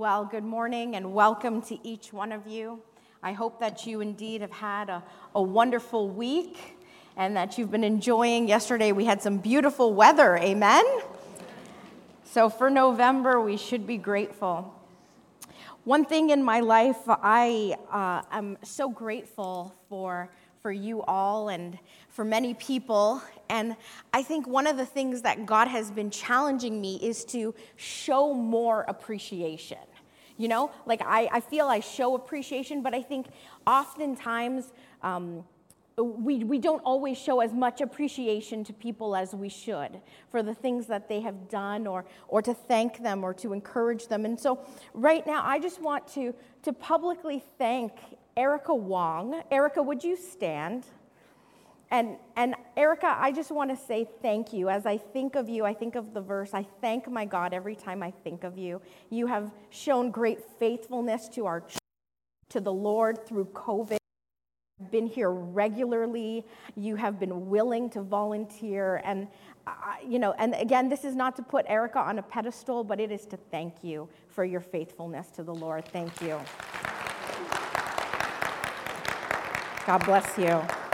Well, good morning and welcome to each one of you. I hope that you indeed have had a, a wonderful week and that you've been enjoying. Yesterday we had some beautiful weather, amen? So for November, we should be grateful. One thing in my life, I uh, am so grateful for, for you all and for many people. And I think one of the things that God has been challenging me is to show more appreciation. You know, like I, I feel I show appreciation, but I think oftentimes um, we, we don't always show as much appreciation to people as we should for the things that they have done or, or to thank them or to encourage them. And so, right now, I just want to, to publicly thank Erica Wong. Erica, would you stand? And, and Erica, I just want to say thank you. As I think of you, I think of the verse, I thank my God every time I think of you. You have shown great faithfulness to our church, to the Lord through COVID. Been here regularly. You have been willing to volunteer. And, uh, you know, and again, this is not to put Erica on a pedestal, but it is to thank you for your faithfulness to the Lord. Thank you. God bless you.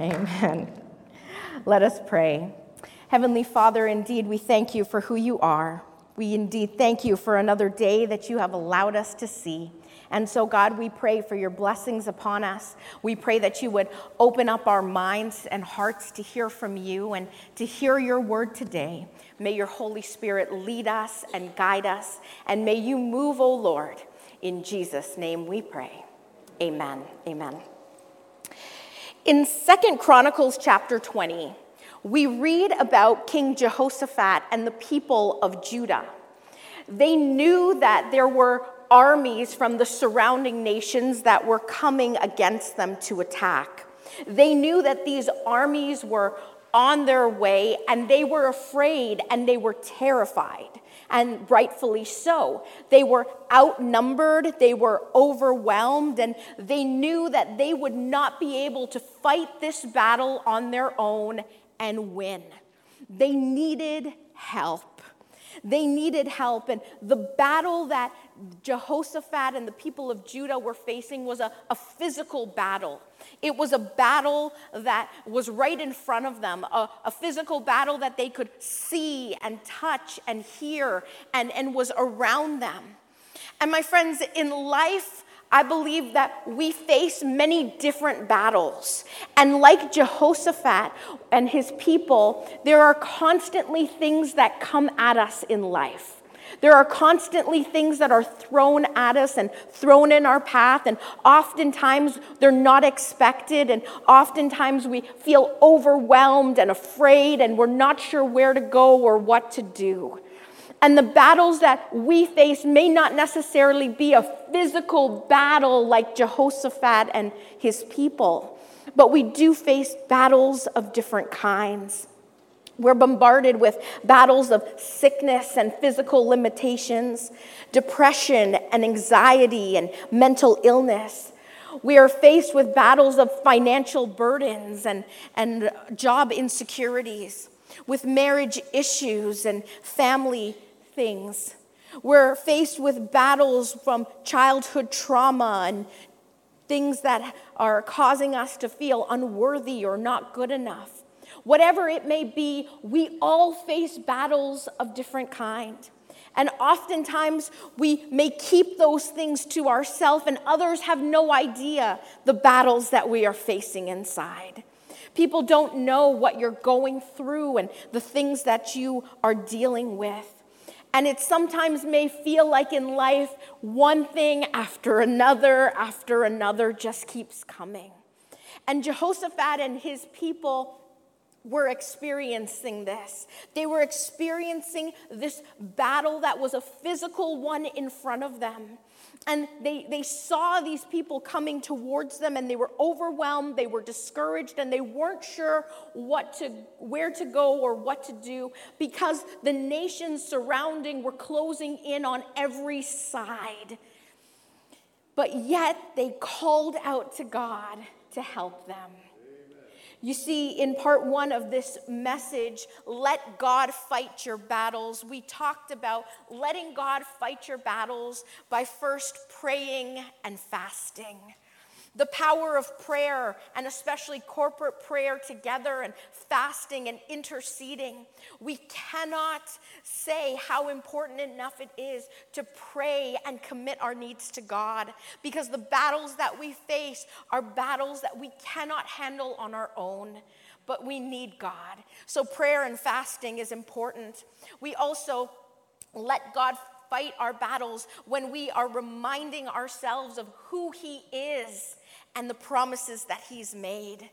Amen. Let us pray. Heavenly Father, indeed, we thank you for who you are. We indeed thank you for another day that you have allowed us to see. And so, God, we pray for your blessings upon us. We pray that you would open up our minds and hearts to hear from you and to hear your word today. May your Holy Spirit lead us and guide us. And may you move, O Lord. In Jesus' name we pray. Amen. Amen. In Second Chronicles chapter 20, we read about King Jehoshaphat and the people of Judah. They knew that there were armies from the surrounding nations that were coming against them to attack. They knew that these armies were on their way and they were afraid and they were terrified and rightfully so. They were outnumbered, they were overwhelmed, and they knew that they would not be able to fight this battle on their own and win. They needed help. They needed help. And the battle that Jehoshaphat and the people of Judah were facing was a, a physical battle. It was a battle that was right in front of them, a, a, physical battle that they could see and touch and hear and, and was around them. And my friends, in life, I believe that we face many different battles. And like Jehoshaphat and his people, there are constantly things that come at us in life. There are constantly things that are thrown at us and thrown in our path, and oftentimes they're not expected, and oftentimes we feel overwhelmed and afraid, and we're not sure where to go or what to do. And the battles that we face may not necessarily be a physical battle like Jehoshaphat and his people, but we do face battles of different kinds. We're bombarded with battles of sickness and physical limitations, depression and anxiety and mental illness. We are faced with battles of financial burdens and, and job insecurities, with marriage issues and family things. We're faced with battles from childhood trauma and things that are causing us to feel unworthy or not good enough. Whatever it may be, we all face battles of different kind. And oftentimes we may keep those things to ourselves, and others have no idea the battles that we are facing inside. People don't know what you're going through and the things that you are dealing with. And it sometimes may feel like in life, one thing after another after another just keeps coming. And Jehoshaphat and his people were experiencing this. They were experiencing this battle that was a physical one in front of them. And they, they saw these people coming towards them and they were overwhelmed, they were discouraged, and they weren't sure what to, where to go or what to do because the nations surrounding were closing in on every side. But yet they called out to God to help them. You see, in part one of this message, let God fight your battles, we talked about letting God fight your battles by first praying and fasting. The power of prayer, and especially corporate prayer together and fasting and interceding. We cannot say how important enough it is to pray and commit our needs to God because the battles that we face are battles that we cannot handle on our own but we need God. So, prayer and fasting is important. We also let God fight our battles when we are reminding ourselves of who He is and the promises that He's made.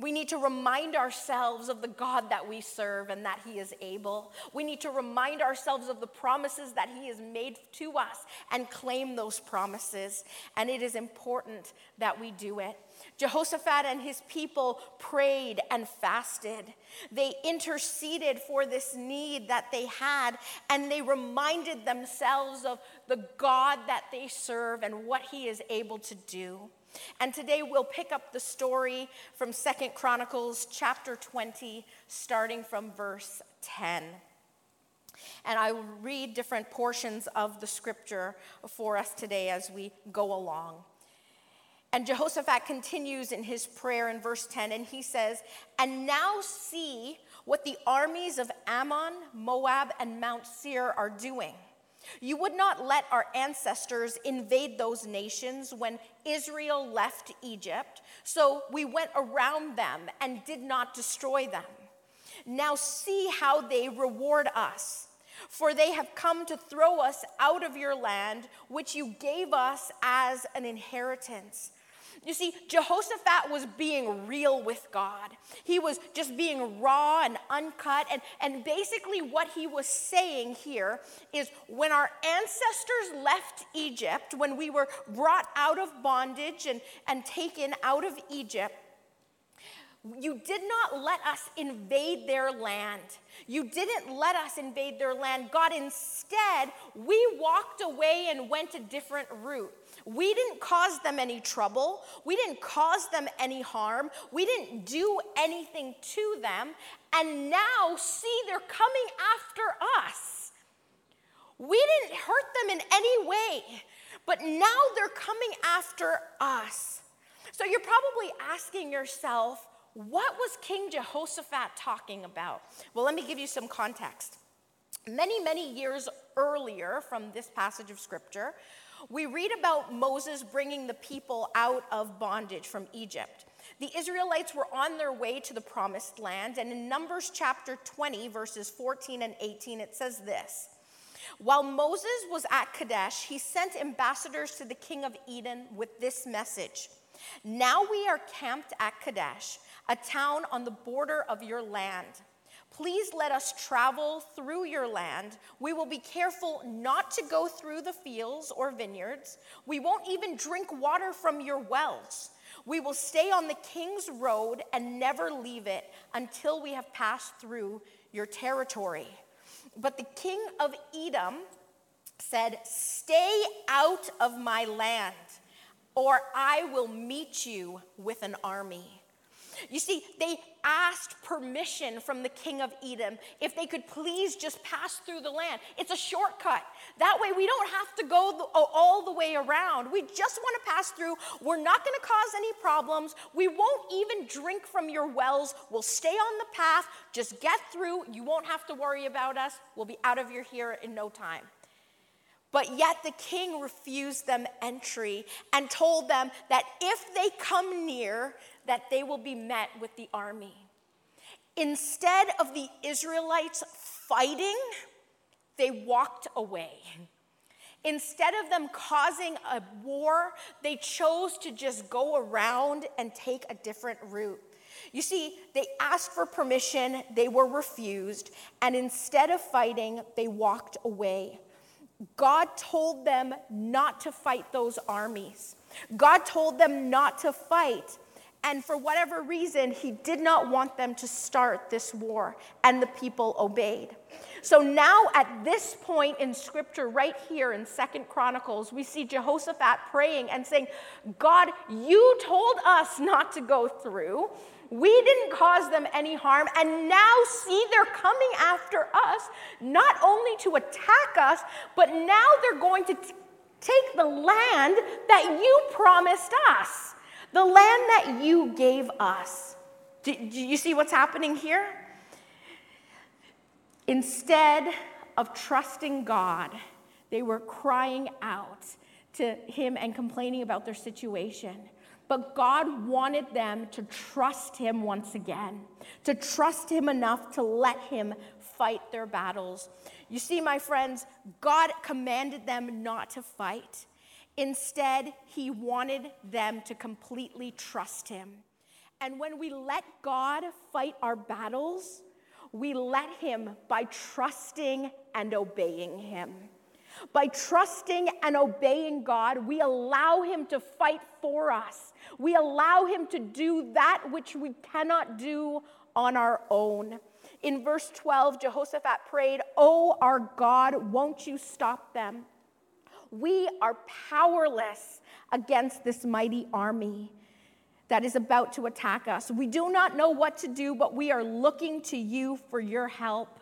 We need to remind ourselves of the God that we serve and that He is able. We need to remind ourselves of the promises that He has made to us and claim those promises. And it is important that we do it. Jehoshaphat and his people prayed and fasted. They interceded for this need that they had, and they reminded themselves of the God that they serve and what He is able to do. And today we'll pick up the story from Second Chronicles chapter 20, starting from verse 10. And I will read different portions of the scripture for us today as we go along. And Jehoshaphat continues in his prayer in verse 10, and he says, And now see what the armies of Ammon, Moab, and Mount Seir are doing. You would not let our ancestors invade those nations when Israel left Egypt, so we went around them and did not destroy them. Now see how they reward us. For they have come to throw us out of your land, which you gave us as an inheritance. You see, Jehoshaphat was being real with God. He was just being raw and uncut. And, and basically, what he was saying here is when our ancestors left Egypt, when we were brought out of bondage and, and taken out of Egypt, you did not let us invade their land. You didn't let us invade their land. God, instead, we walked away and went a different route. We didn't cause them any trouble. We didn't cause them any harm. We didn't do anything to them. And now, see, they're coming after us. We didn't hurt them in any way, but now they're coming after us. So you're probably asking yourself, what was King Jehoshaphat talking about? Well, let me give you some context. Many, many years earlier from this passage of scripture, we read about Moses bringing the people out of bondage from Egypt. The Israelites were on their way to the promised land, and in Numbers chapter 20, verses 14 and 18, it says this While Moses was at Kadesh, he sent ambassadors to the king of Edom with this message Now we are camped at Kadesh, a town on the border of your land. Please let us travel through your land. We will be careful not to go through the fields or vineyards. We won't even drink water from your wells. We will stay on the king's road and never leave it until we have passed through your territory. But the king of Edom said, Stay out of my land, or I will meet you with an army. You see, they asked permission from the king of Edom if they could please just pass through the land. It's a shortcut. That way, we don't have to go all the way around. We just want to pass through. We're not going to cause any problems. We won't even drink from your wells. We'll stay on the path. Just get through. You won't have to worry about us. We'll be out of your here in no time. But yet the king refused them entry and told them that if they come near, that they will be met with the army. Instead of the Israelites fighting, they walked away. Instead of them causing a war, they chose to just go around and take a different route. You see, they asked for permission, they were refused, and instead of fighting, they walked away. God told them not to fight those armies. God told them not to fight. And for whatever reason, he did not want them to start this war, and the people obeyed. So now, at this point in scripture, right here in Second Chronicles, we see Jehoshaphat praying and saying, God, you told us not to go through. We didn't cause them any harm, and now see they're coming after us, not only to attack us, but now they're going to t- take the land that you promised us, the land that you gave us. Do, do you see what's happening here? Instead of trusting God, they were crying out to Him and complaining about their situation. But God wanted them to trust Him once again, to trust Him enough to let Him fight their battles. You see, my friends, God commanded them not to fight. Instead, He wanted them to completely trust Him. And when we let God fight our battles, we let Him by trusting and obeying Him. By trusting and obeying God, we allow Him to fight for us. We allow Him to do that which we cannot do on our own. In verse 12, Jehoshaphat prayed, Oh, our God, won't you stop them? We are powerless against this mighty army that is about to attack us. We do not know what to do, but we are looking to you for your help.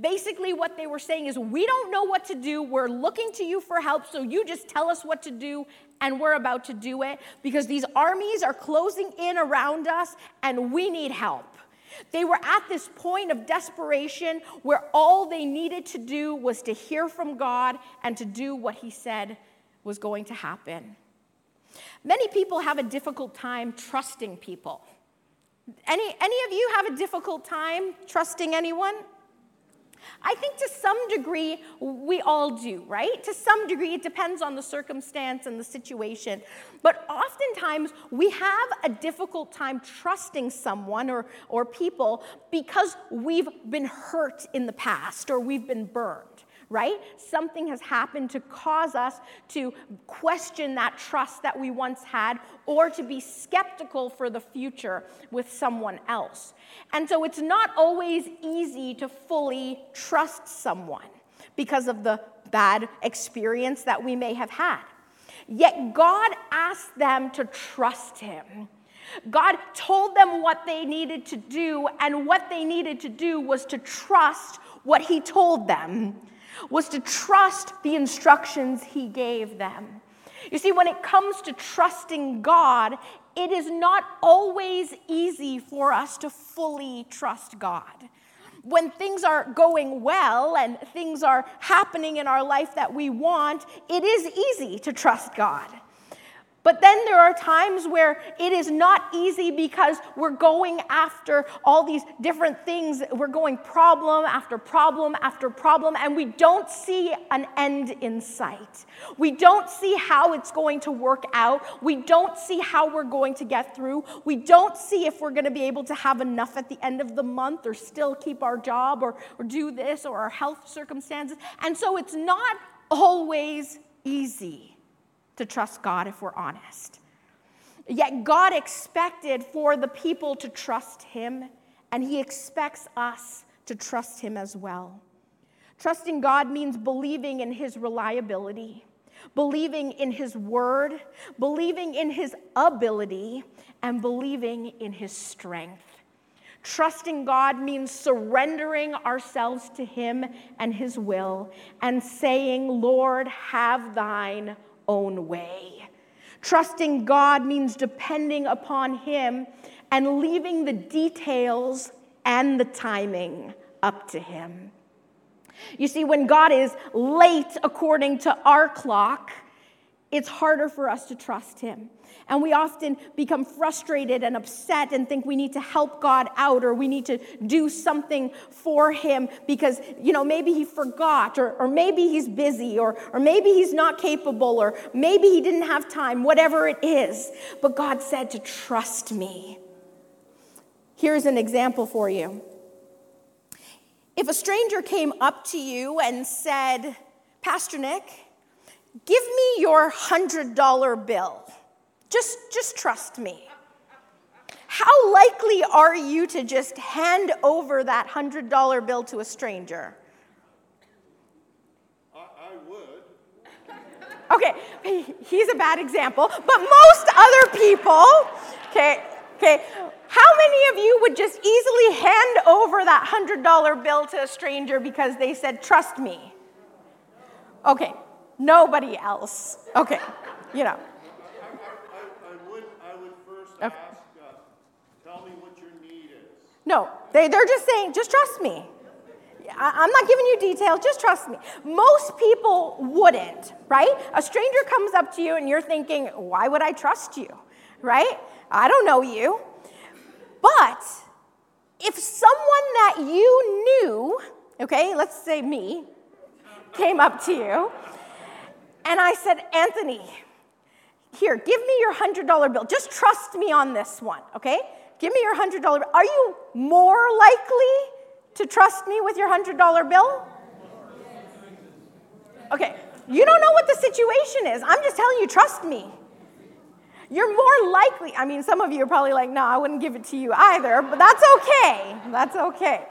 Basically, what they were saying is, We don't know what to do. We're looking to you for help, so you just tell us what to do, and we're about to do it because these armies are closing in around us, and we need help. They were at this point of desperation where all they needed to do was to hear from God and to do what He said was going to happen. Many people have a difficult time trusting people. Any, any of you have a difficult time trusting anyone? I think to some degree we all do, right? To some degree, it depends on the circumstance and the situation. But oftentimes we have a difficult time trusting someone or, or people because we've been hurt in the past or we've been burned right? Something has happened to cause us to question that trust that we once had or to be skeptical for the future with someone else. And so it's not always easy to fully trust someone because of the bad experience that we may have had. Yet God asked them to trust Him. God told them what they needed to do, and what they needed to do was to trust what He told them was to trust the instructions he gave them. You see, when it comes to trusting God, it is not always easy for us to fully trust God. When things are going well and things are happening in our life that we want, it is easy to trust God. But then there are times where it is not easy because we're going after all these different things. We're going problem after problem after problem, and we don't see an end in sight. We don't see how it's going to work out. We don't see how we're going to get through. We don't see if we're going to be able to have enough at the end of the month or still keep our job or, or do this or our health circumstances. And so it's not always easy to trust God if we're honest. Yet God expected for the people to trust Him, and He expects us to trust Him as well. Trusting God means believing in His reliability, believing in His word, believing in His ability, and believing in His strength. Trusting God means surrendering ourselves to Him and His will and saying, Lord, have thine own way. Trusting God means depending upon Him and leaving the details and the timing up to Him. You see, when God is late according to our clock, it's harder for us to trust Him. And we often become frustrated and upset and think we need to help God out or we need to do something for Him because, you know, maybe He forgot or, or maybe He's busy or, or maybe He's not capable or maybe He didn't have time, whatever it is. But God said to trust me. Here's an example for you. If a stranger came up to you and said, Pastor Nick, give me your $100 bill. Just, just trust me. how likely are you to just hand over that $100 bill to a stranger? I, I would. Okay, he's a bad example, but most other people, okay, okay, how many of you would just easily hand over that $100 bill to a stranger because they said, trust me? Okay, nobody else. Okay, you know. I, I, I would, I would first ask, uh, tell me what your need is. No, they, they're just saying, just trust me. I'm not giving you details, just trust me. Most people wouldn't, right? A stranger comes up to you and you're thinking, why would I trust you, right? I don't know you. But if someone that you knew, okay, let's say me, came up to you and I said, Anthony, here, give me your $100 bill. Just trust me on this one, okay? Give me your $100 bill. Are you more likely to trust me with your $100 bill? Okay, you don't know what the situation is. I'm just telling you, trust me. You're more likely, I mean, some of you are probably like, no, I wouldn't give it to you either, but that's okay. That's okay.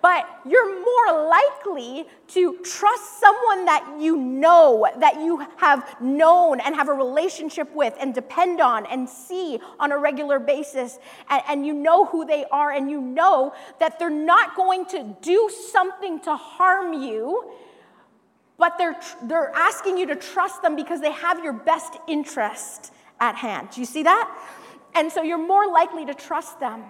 But you're more likely to trust someone that you know, that you have known and have a relationship with and depend on and see on a regular basis. And, and you know who they are, and you know that they're not going to do something to harm you but they're, they're asking you to trust them because they have your best interest at hand. Do you see that? And so you're more likely to trust them.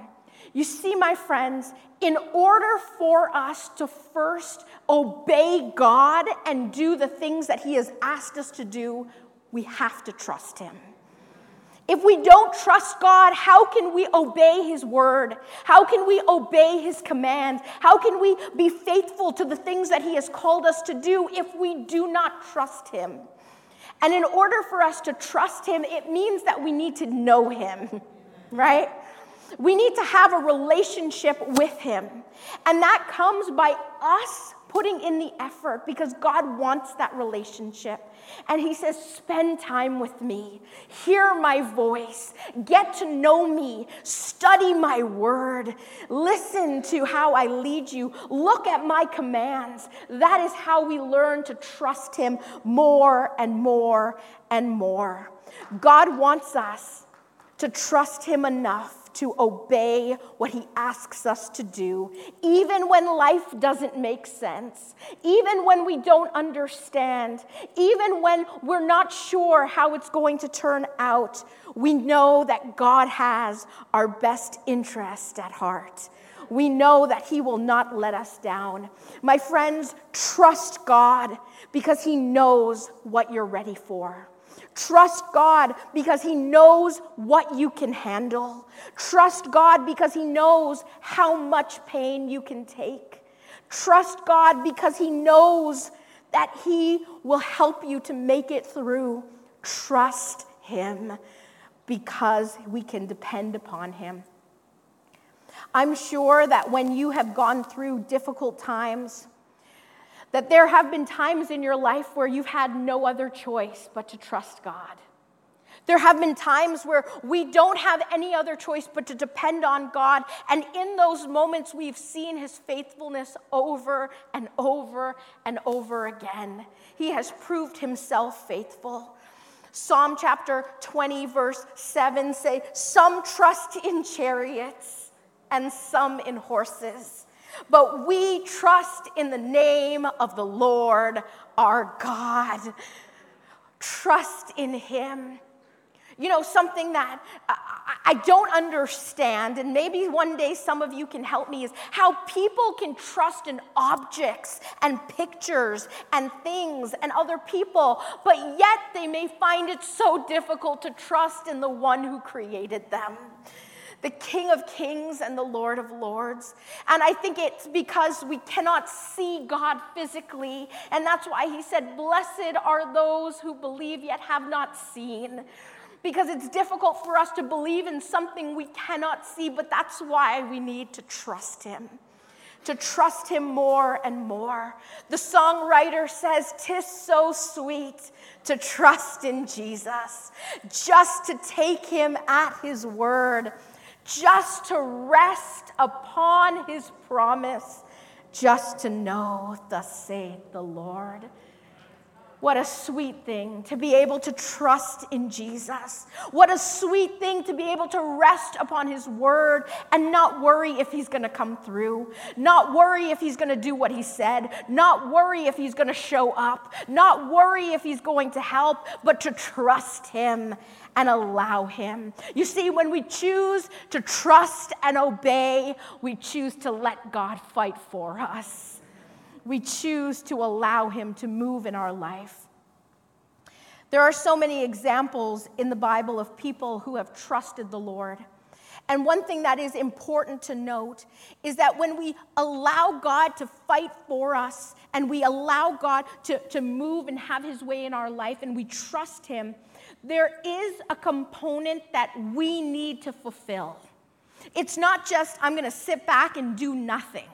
You see, my friends, in order for us to first obey God and do the things that He has asked us to do, we have to trust Him. If we don't trust God, how can we obey His word? How can we obey His command? How can we be faithful to the things that He has called us to do if we do not trust Him? And in order for us to trust Him, it means that we need to know Him, right? We need to have a relationship with Him. And that comes by us putting in the effort because God wants that relationship. And He says, Spend time with me, hear my voice, get to know me, study my word, listen to how I lead you, look at my commands. That is how we learn to trust Him more and more and more. God wants us to trust Him enough to obey what He asks us to do, even when life doesn't make sense, even when we don't understand, even when we're not sure how it's going to turn out. We know that God has our best interest at heart. We know that He will not let us down. My friends, trust God because He knows what you're ready for. Trust God because He knows what you can handle. Trust God because He knows how much pain you can take. Trust God because He knows that He will help you to make it through. Trust Him because we can depend upon Him. I'm sure that when you have gone through difficult times, that there have been times in your life where you've had no other choice but to trust God. There have been times where we don't have any other choice but to depend on God. And in those moments, we've seen his faithfulness over and over and over again. He has proved himself faithful. Psalm chapter 20, verse 7 say, Some trust in chariots and some in horses but we trust in the name of the Lord our God. Trust in Him. You know, something that I don't understand, and maybe one day some of you can help me, is how people can trust in objects and pictures and things and other people, but yet they may find it so difficult to trust in the one who created them the King of Kings and the Lord of Lords. And I think it's because we cannot see God physically. And that's why he said, Blessed are those who believe yet have not seen. Because it's difficult for us to believe in something we cannot see, but that's why we need to trust him to trust him more and more. The songwriter says, Tis so sweet to trust in Jesus, just to take him at his word just to rest upon his promise, just to know, thus saith the Lord. What a sweet thing to be able to trust in Jesus. What a sweet thing to be able to rest upon His word and not worry if He's going to come through, not worry if He's going to do what He said, not worry if He's going to show up, not worry if He's going to help, but to trust Him and allow Him. You see, when we choose to trust and obey, we choose to let God fight for us we choose to allow Him to move in our life. There are so many examples in the Bible of people who have trusted the Lord. And one thing that is important to note is that when we allow God to fight for us and we allow God to, to move and have His way in our life and we trust Him, there is a component that we need to fulfill. It's not just, I'm going to sit back and do nothing.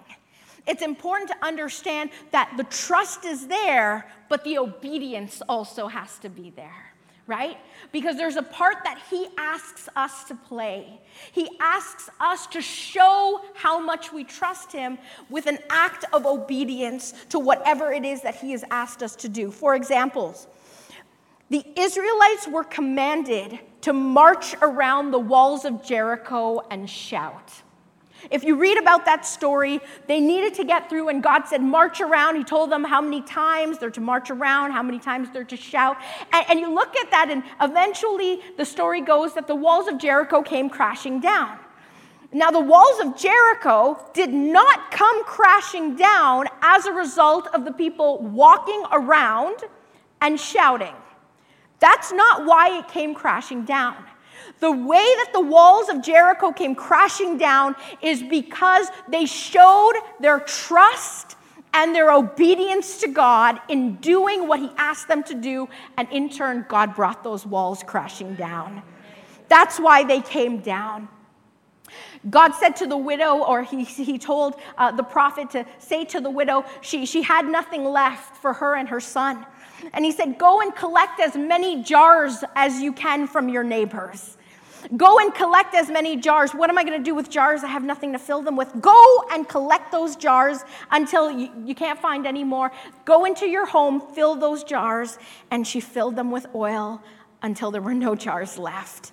It's important to understand that the trust is there, but the obedience also has to be there, right? Because there's a part that He asks us to play. He asks us to show how much we trust Him with an act of obedience to whatever it is that He has asked us to do. For examples, the Israelites were commanded to march around the walls of Jericho and shout. If you read about that story, they needed to get through, and God said, March around. He told them how many times they're to march around, how many times they're to shout. And, and you look at that, and eventually the story goes that the walls of Jericho came crashing down. Now, the walls of Jericho did not come crashing down as a result of the people walking around and shouting. That's not why it came crashing down. The way that the walls of Jericho came crashing down is because they showed their trust and their obedience to God in doing what He asked them to do, and in turn, God brought those walls crashing down. That's why they came down. God said to the widow, or he, he told uh, the prophet to say to the widow, she, she had nothing left for her and her son. And he said, Go and collect as many jars as you can from your neighbors. Go and collect as many jars. What am I going to do with jars? I have nothing to fill them with. Go and collect those jars until you, you can't find any more. Go into your home, fill those jars. And she filled them with oil until there were no jars left.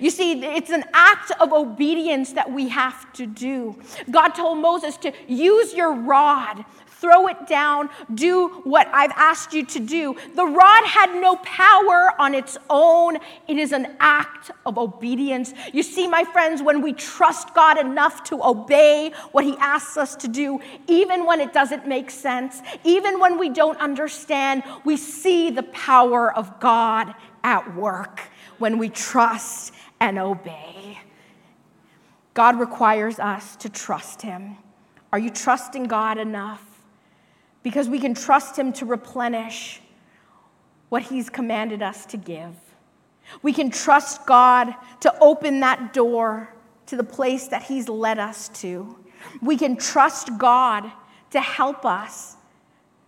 You see, it's an act of obedience that we have to do. God told Moses to use your rod throw it down, do what I've asked you to do. The rod had no power on its own, it is an act of obedience. You see, my friends, when we trust God enough to obey what He asks us to do, even when it doesn't make sense, even when we don't understand, we see the power of God at work when we trust and obey. God requires us to trust Him. Are you trusting God enough? Because we can trust Him to replenish what He's commanded us to give. We can trust God to open that door to the place that He's led us to. We can trust God to help us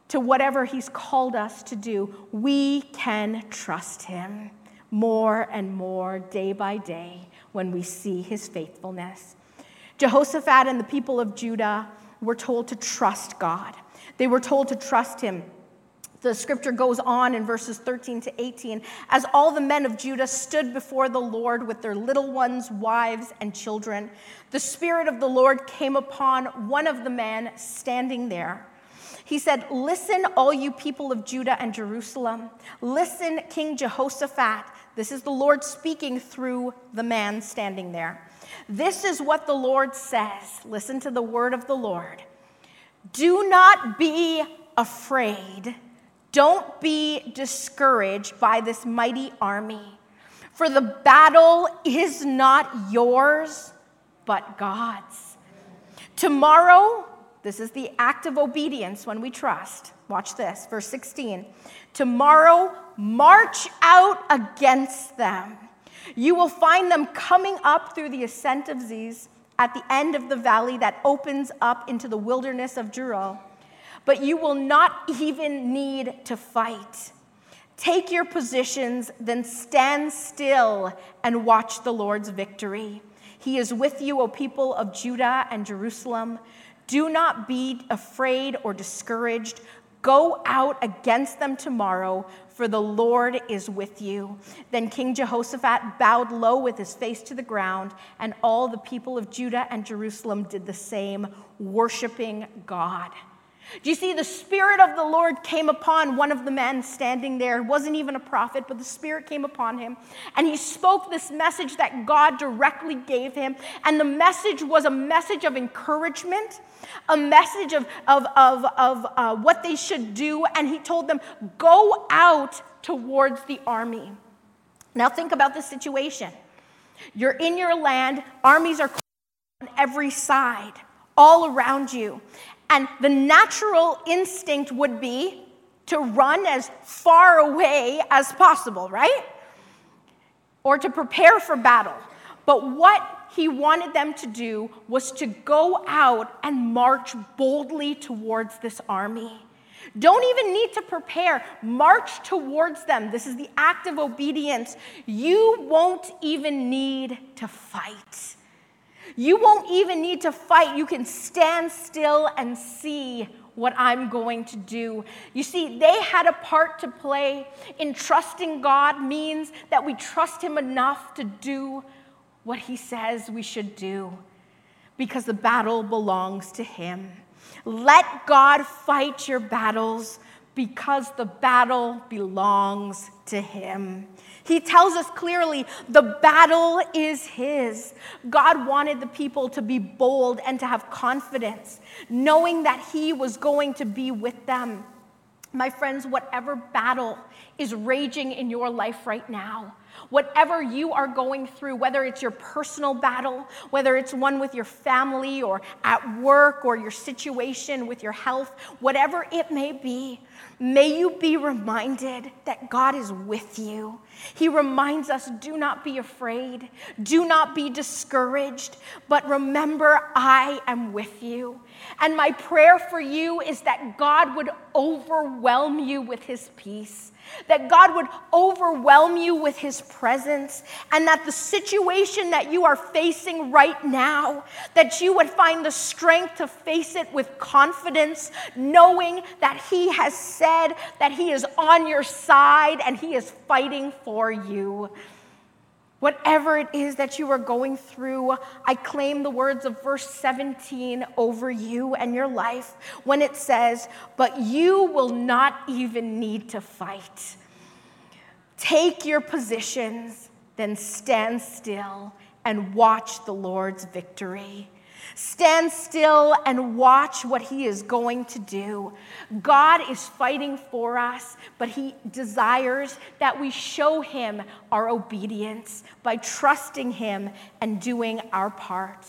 to whatever He's called us to do. We can trust Him more and more day by day when we see His faithfulness. Jehoshaphat and the people of Judah were told to trust God. They were told to trust him. The scripture goes on in verses 13 to 18. As all the men of Judah stood before the Lord with their little ones, wives, and children, the Spirit of the Lord came upon one of the men standing there. He said, Listen, all you people of Judah and Jerusalem. Listen, King Jehoshaphat. This is the Lord speaking through the man standing there. This is what the Lord says. Listen to the word of the Lord. Do not be afraid. Don't be discouraged by this mighty army, for the battle is not yours, but God's. Tomorrow, this is the act of obedience when we trust. Watch this, verse 16. Tomorrow, march out against them. You will find them coming up through the ascent of Ziz at the end of the valley that opens up into the wilderness of Jeruel. But you will not even need to fight. Take your positions, then stand still and watch the Lord's victory. He is with you, O people of Judah and Jerusalem. Do not be afraid or discouraged. Go out against them tomorrow, for the Lord is with you. Then King Jehoshaphat bowed low with his face to the ground, and all the people of Judah and Jerusalem did the same, worshiping God. Do you see the Spirit of the Lord came upon one of the men standing there? It wasn't even a prophet, but the Spirit came upon him. And he spoke this message that God directly gave him. And the message was a message of encouragement, a message of, of, of, of uh, what they should do. And he told them, Go out towards the army. Now, think about the situation. You're in your land, armies are on every side all around you. And the natural instinct would be to run as far away as possible, right? Or to prepare for battle. But what he wanted them to do was to go out and march boldly towards this army. Don't even need to prepare. March towards them. This is the act of obedience. You won't even need to fight. You won't even need to fight. You can stand still and see what I'm going to do. You see, they had a part to play in trusting God, means that we trust Him enough to do what He says we should do because the battle belongs to Him. Let God fight your battles because the battle belongs to Him. He tells us clearly the battle is His. God wanted the people to be bold and to have confidence, knowing that He was going to be with them. My friends, whatever battle is raging in your life right now, Whatever you are going through, whether it's your personal battle, whether it's one with your family or at work or your situation with your health, whatever it may be, may you be reminded that God is with you. He reminds us do not be afraid, do not be discouraged, but remember, I am with you. And my prayer for you is that God would overwhelm you with his peace that God would overwhelm you with his presence, and that the situation that you are facing right now, that you would find the strength to face it with confidence, knowing that he has said that he is on your side and he is fighting for you. Whatever it is that you are going through, I claim the words of verse 17 over you and your life when it says, But you will not even need to fight. Take your positions, then stand still and watch the Lord's victory. Stand still and watch what He is going to do. God is fighting for us, but He desires that we show Him our obedience by trusting Him and doing our part.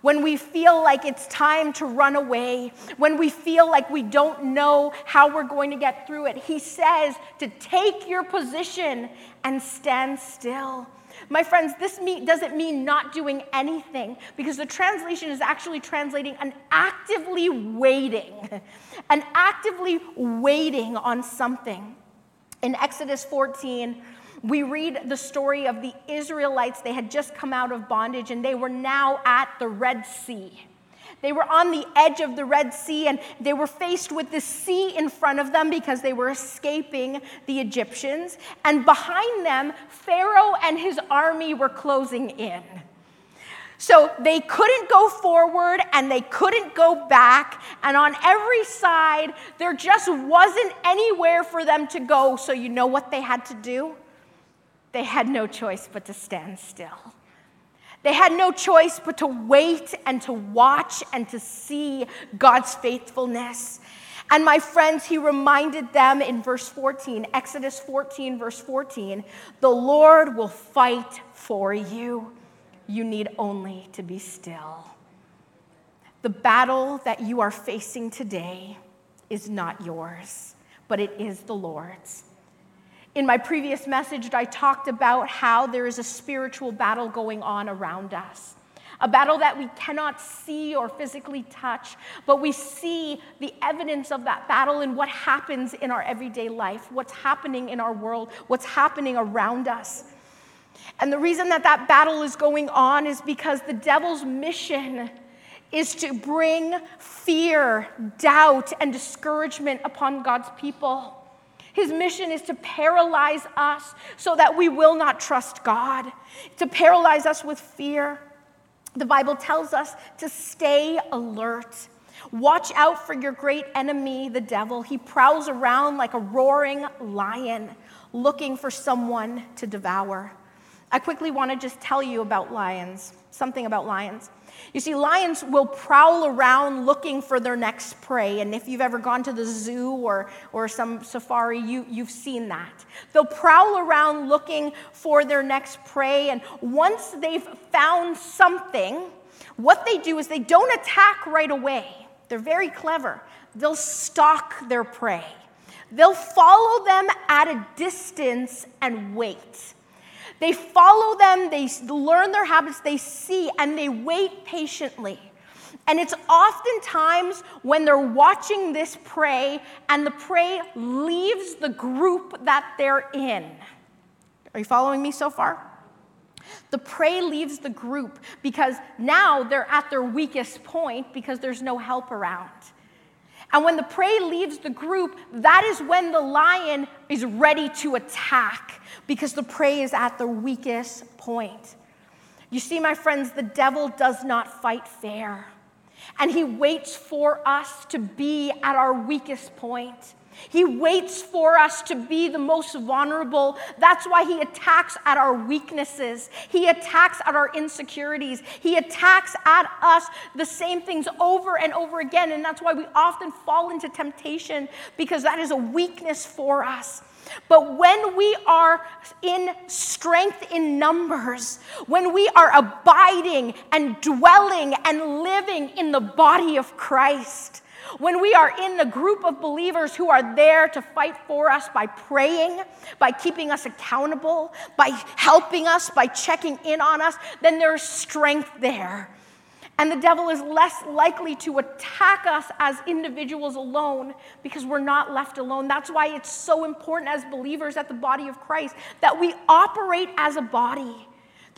When we feel like it's time to run away, when we feel like we don't know how we're going to get through it, He says to take your position and stand still. My friends, this doesn't mean not doing anything because the translation is actually translating an actively waiting, an actively waiting on something. In Exodus 14, we read the story of the Israelites. They had just come out of bondage and they were now at the Red Sea. They were on the edge of the Red Sea and they were faced with the sea in front of them because they were escaping the Egyptians. And behind them, Pharaoh and his army were closing in. So they couldn't go forward and they couldn't go back. And on every side, there just wasn't anywhere for them to go. So you know what they had to do? They had no choice but to stand still. They had no choice but to wait and to watch and to see God's faithfulness. And my friends, he reminded them in verse 14, Exodus 14, verse 14, the Lord will fight for you. You need only to be still. The battle that you are facing today is not yours, but it is the Lord's. In my previous message, I talked about how there is a spiritual battle going on around us. A battle that we cannot see or physically touch, but we see the evidence of that battle in what happens in our everyday life, what's happening in our world, what's happening around us. And the reason that that battle is going on is because the devil's mission is to bring fear, doubt, and discouragement upon God's people. His mission is to paralyze us so that we will not trust God, to paralyze us with fear. The Bible tells us to stay alert. Watch out for your great enemy, the devil. He prowls around like a roaring lion, looking for someone to devour. I quickly want to just tell you about lions, something about lions. You see, lions will prowl around looking for their next prey. And if you've ever gone to the zoo or, or some safari, you, you've seen that. They'll prowl around looking for their next prey. And once they've found something, what they do is they don't attack right away. They're very clever. They'll stalk their prey, they'll follow them at a distance and wait. They follow them, they learn their habits, they see, and they wait patiently. And it's oftentimes when they're watching this prey and the prey leaves the group that they're in. Are you following me so far? The prey leaves the group because now they're at their weakest point because there's no help around. And when the prey leaves the group, that is when the lion is ready to attack because the prey is at the weakest point. You see, my friends, the devil does not fight fair. And he waits for us to be at our weakest point. He waits for us to be the most vulnerable. That's why he attacks at our weaknesses. He attacks at our insecurities. He attacks at us the same things over and over again. And that's why we often fall into temptation because that is a weakness for us. But when we are in strength in numbers, when we are abiding and dwelling and living in the body of Christ, when we are in the group of believers who are there to fight for us by praying, by keeping us accountable, by helping us, by checking in on us, then there's strength there. And the devil is less likely to attack us as individuals alone because we're not left alone. That's why it's so important as believers at the body of Christ that we operate as a body.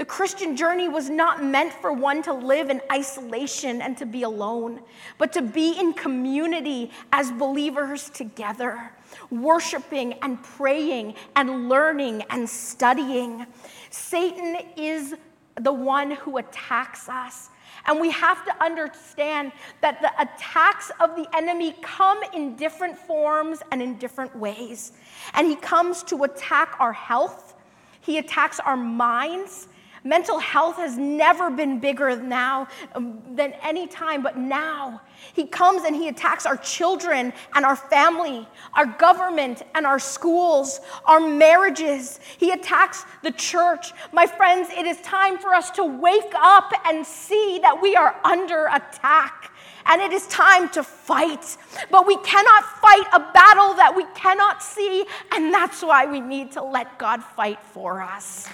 The Christian journey was not meant for one to live in isolation and to be alone, but to be in community as believers together, worshiping and praying and learning and studying. Satan is the one who attacks us. And we have to understand that the attacks of the enemy come in different forms and in different ways. And he comes to attack our health, he attacks our minds, Mental health has never been bigger now um, than any time, but now he comes and he attacks our children and our family, our government and our schools, our marriages. He attacks the church. My friends, it is time for us to wake up and see that we are under attack. And it is time to fight. But we cannot fight a battle that we cannot see, and that's why we need to let God fight for us.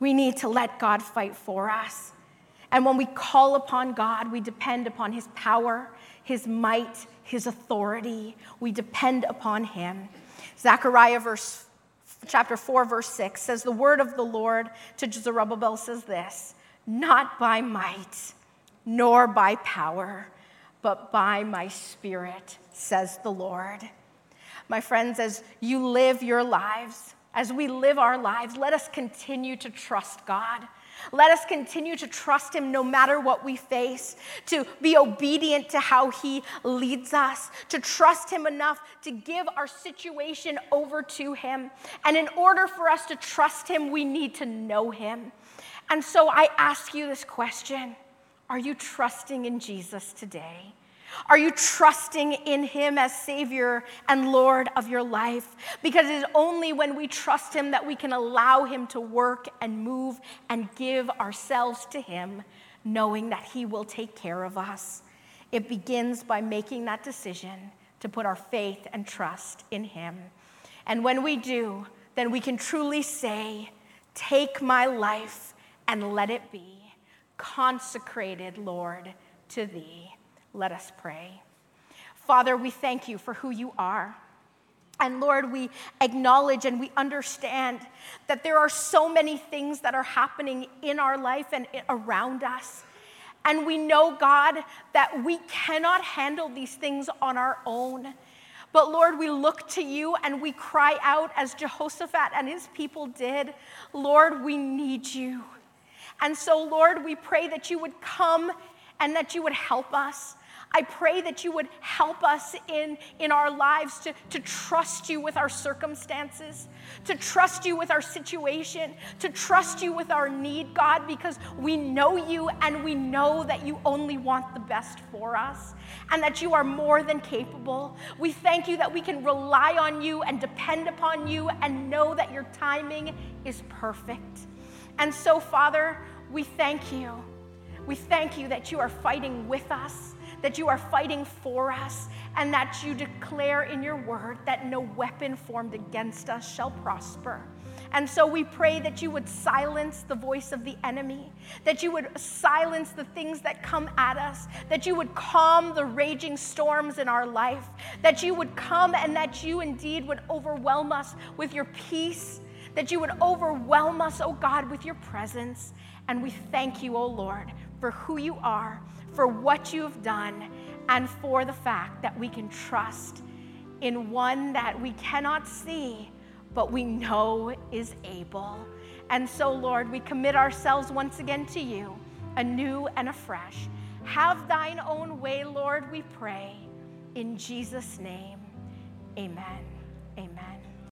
We need to let God fight for us. And when we call upon God, we depend upon His power, His might, His authority. We depend upon Him. Zechariah verse chapter 4 verse 6 says the word of the Lord to Zerubbabel says this, not by might nor by power, but by my spirit, says the Lord. My friends, as you live your lives, as we live our lives, let us continue to trust God. Let us continue to trust Him no matter what we face, to be obedient to how He leads us, to trust Him enough to give our situation over to Him. And in order for us to trust Him, we need to know Him. And so I ask you this question Are you trusting in Jesus today? Are you trusting in Him as Savior and Lord of your life? Because it is only when we trust Him that we can allow Him to work and move and give ourselves to Him, knowing that He will take care of us. It begins by making that decision to put our faith and trust in Him. And when we do, then we can truly say, Take my life and let it be consecrated, Lord, to Thee. Let us pray. Father, we thank you for who you are. And Lord, we acknowledge and we understand that there are so many things that are happening in our life and around us. And we know, God, that we cannot handle these things on our own. But Lord, we look to you and we cry out as Jehoshaphat and his people did Lord, we need you. And so, Lord, we pray that you would come and that you would help us. I pray that you would help us in, in our lives to, to trust you with our circumstances, to trust you with our situation, to trust you with our need, God, because we know you and we know that you only want the best for us and that you are more than capable. We thank you that we can rely on you and depend upon you and know that your timing is perfect. And so, Father, we thank you. We thank you that you are fighting with us that you are fighting for us, and that you declare in your word that no weapon formed against us shall prosper. And so we pray that you would silence the voice of the enemy, that you would silence the things that come at us, that you would calm the raging storms in our life, that you would come and that you indeed would overwhelm us with your peace, that you would overwhelm us, oh God, with your presence. And we thank you, oh Lord, for who you are for what you've done and for the fact that we can trust in one that we cannot see, but we know is able. And so, Lord, we commit ourselves once again to you, anew and afresh. Have thine own way, Lord, we pray. In Jesus' name, amen. Amen.